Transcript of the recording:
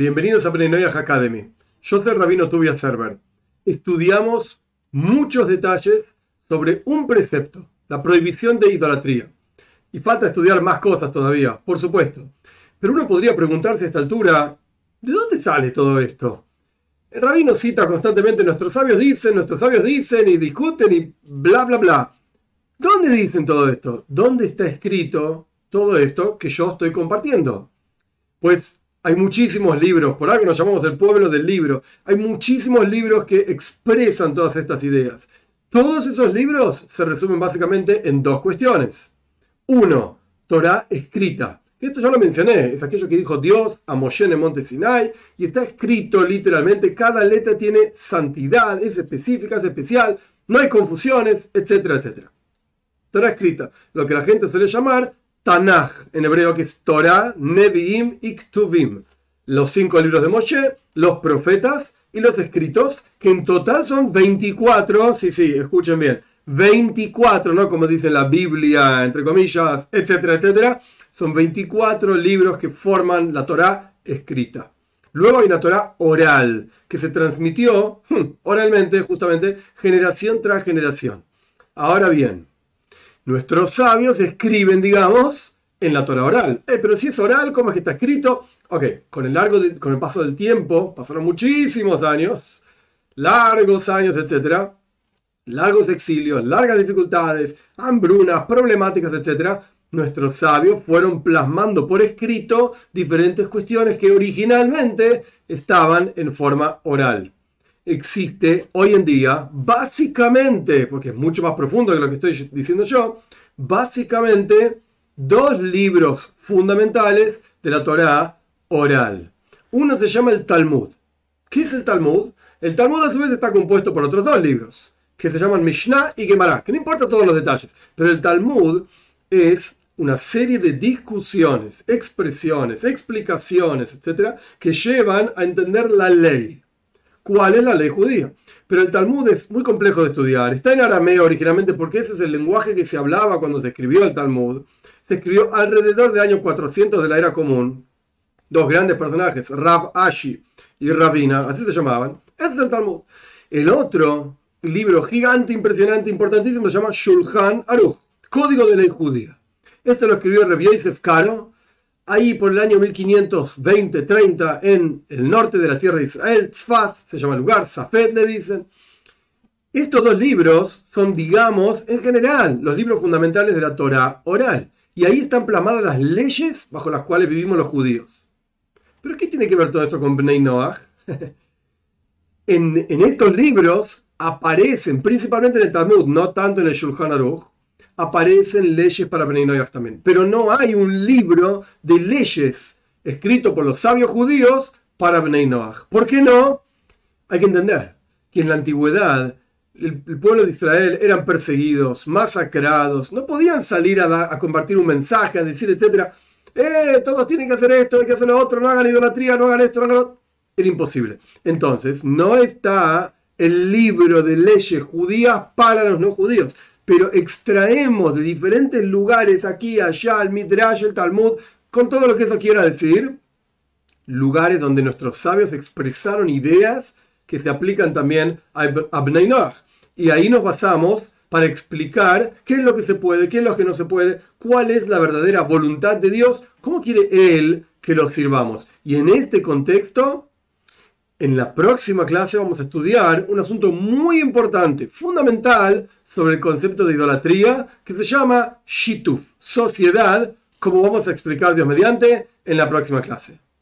Bienvenidos a Brenoyah Academy. Yo soy Rabino Tubia Server. Estudiamos muchos detalles sobre un precepto, la prohibición de idolatría. Y falta estudiar más cosas todavía, por supuesto. Pero uno podría preguntarse a esta altura, ¿de dónde sale todo esto? El rabino cita constantemente, nuestros sabios dicen, nuestros sabios dicen y discuten y bla, bla, bla. ¿Dónde dicen todo esto? ¿Dónde está escrito todo esto que yo estoy compartiendo? Pues hay muchísimos libros, por algo nos llamamos el pueblo del libro, hay muchísimos libros que expresan todas estas ideas. Todos esos libros se resumen básicamente en dos cuestiones. Uno, Torah escrita. Esto ya lo mencioné, es aquello que dijo Dios a Moshe en el monte Sinai y está escrito literalmente, cada letra tiene santidad, es específica, es especial, no hay confusiones, etcétera, etcétera. Torah escrita, lo que la gente suele llamar Tanaj, en hebreo que es Torah, Nevi'im y Ktuvim. Los cinco libros de Moshe, los profetas y los escritos, que en total son 24, sí, sí, escuchen bien, 24, ¿no? Como dice la Biblia, entre comillas, etcétera, etcétera. Son 24 libros que forman la Torah escrita. Luego hay una Torah oral, que se transmitió hmm, oralmente, justamente, generación tras generación. Ahora bien, Nuestros sabios escriben, digamos, en la Torah oral. Eh, pero si es oral, ¿cómo es que está escrito? Ok, con el, largo con el paso del tiempo, pasaron muchísimos años, largos años, etcétera, largos exilios, largas dificultades, hambrunas, problemáticas, etcétera. Nuestros sabios fueron plasmando por escrito diferentes cuestiones que originalmente estaban en forma oral existe hoy en día, básicamente, porque es mucho más profundo que lo que estoy diciendo yo, básicamente dos libros fundamentales de la Torá oral. Uno se llama el Talmud. ¿Qué es el Talmud? El Talmud a su vez está compuesto por otros dos libros, que se llaman Mishnah y Gemara, que no importa todos los detalles, pero el Talmud es una serie de discusiones, expresiones, explicaciones, etcétera, que llevan a entender la ley cuál es la ley judía. Pero el Talmud es muy complejo de estudiar. Está en arameo originalmente porque ese es el lenguaje que se hablaba cuando se escribió el Talmud. Se escribió alrededor del año 400 de la era común. Dos grandes personajes, Rab Ashi y Rabina, así se llamaban. Ese es el Talmud. El otro libro gigante, impresionante, importantísimo se llama Shulchan Aruch, Código de Ley Judía. Este lo escribió Rabbi Yosef Karo ahí por el año 1520-30 en el norte de la tierra de Israel, Tzfaz, se llama el lugar, Zafet le dicen. Estos dos libros son, digamos, en general, los libros fundamentales de la Torah oral. Y ahí están plasmadas las leyes bajo las cuales vivimos los judíos. ¿Pero qué tiene que ver todo esto con Bnei Noach? en, en, estos libros aparecen, principalmente en el Talmud, no tanto en el Shulchan Aruch, aparecen leyes para Bnei también. Pero no hay un libro de leyes escrito por los sabios judíos para Bnei ¿Por qué no? Hay que entender que en la antigüedad el, pueblo de Israel eran perseguidos, masacrados, no podían salir a, a compartir un mensaje, a decir, etcétera, eh, todos tienen que hacer esto, hay que hacer lo otro, no hagan idolatría, no hagan esto, no hagan lo otro. Era imposible. Entonces, no está el libro de leyes judías para los no judíos pero extraemos de diferentes lugares, aquí, allá, el Midrash, el Talmud, con todo lo que eso quiera decir, lugares donde nuestros sabios expresaron ideas que se aplican también a Bnei Y ahí nos basamos para explicar qué es lo que se puede, qué es lo que no se puede, cuál es la verdadera voluntad de Dios, cómo quiere Él que lo sirvamos. Y en este contexto en la próxima clase vamos a estudiar un asunto muy importante, fundamental, sobre el concepto de idolatría, que se llama Shituf, sociedad, como vamos a explicar Dios mediante en la próxima clase.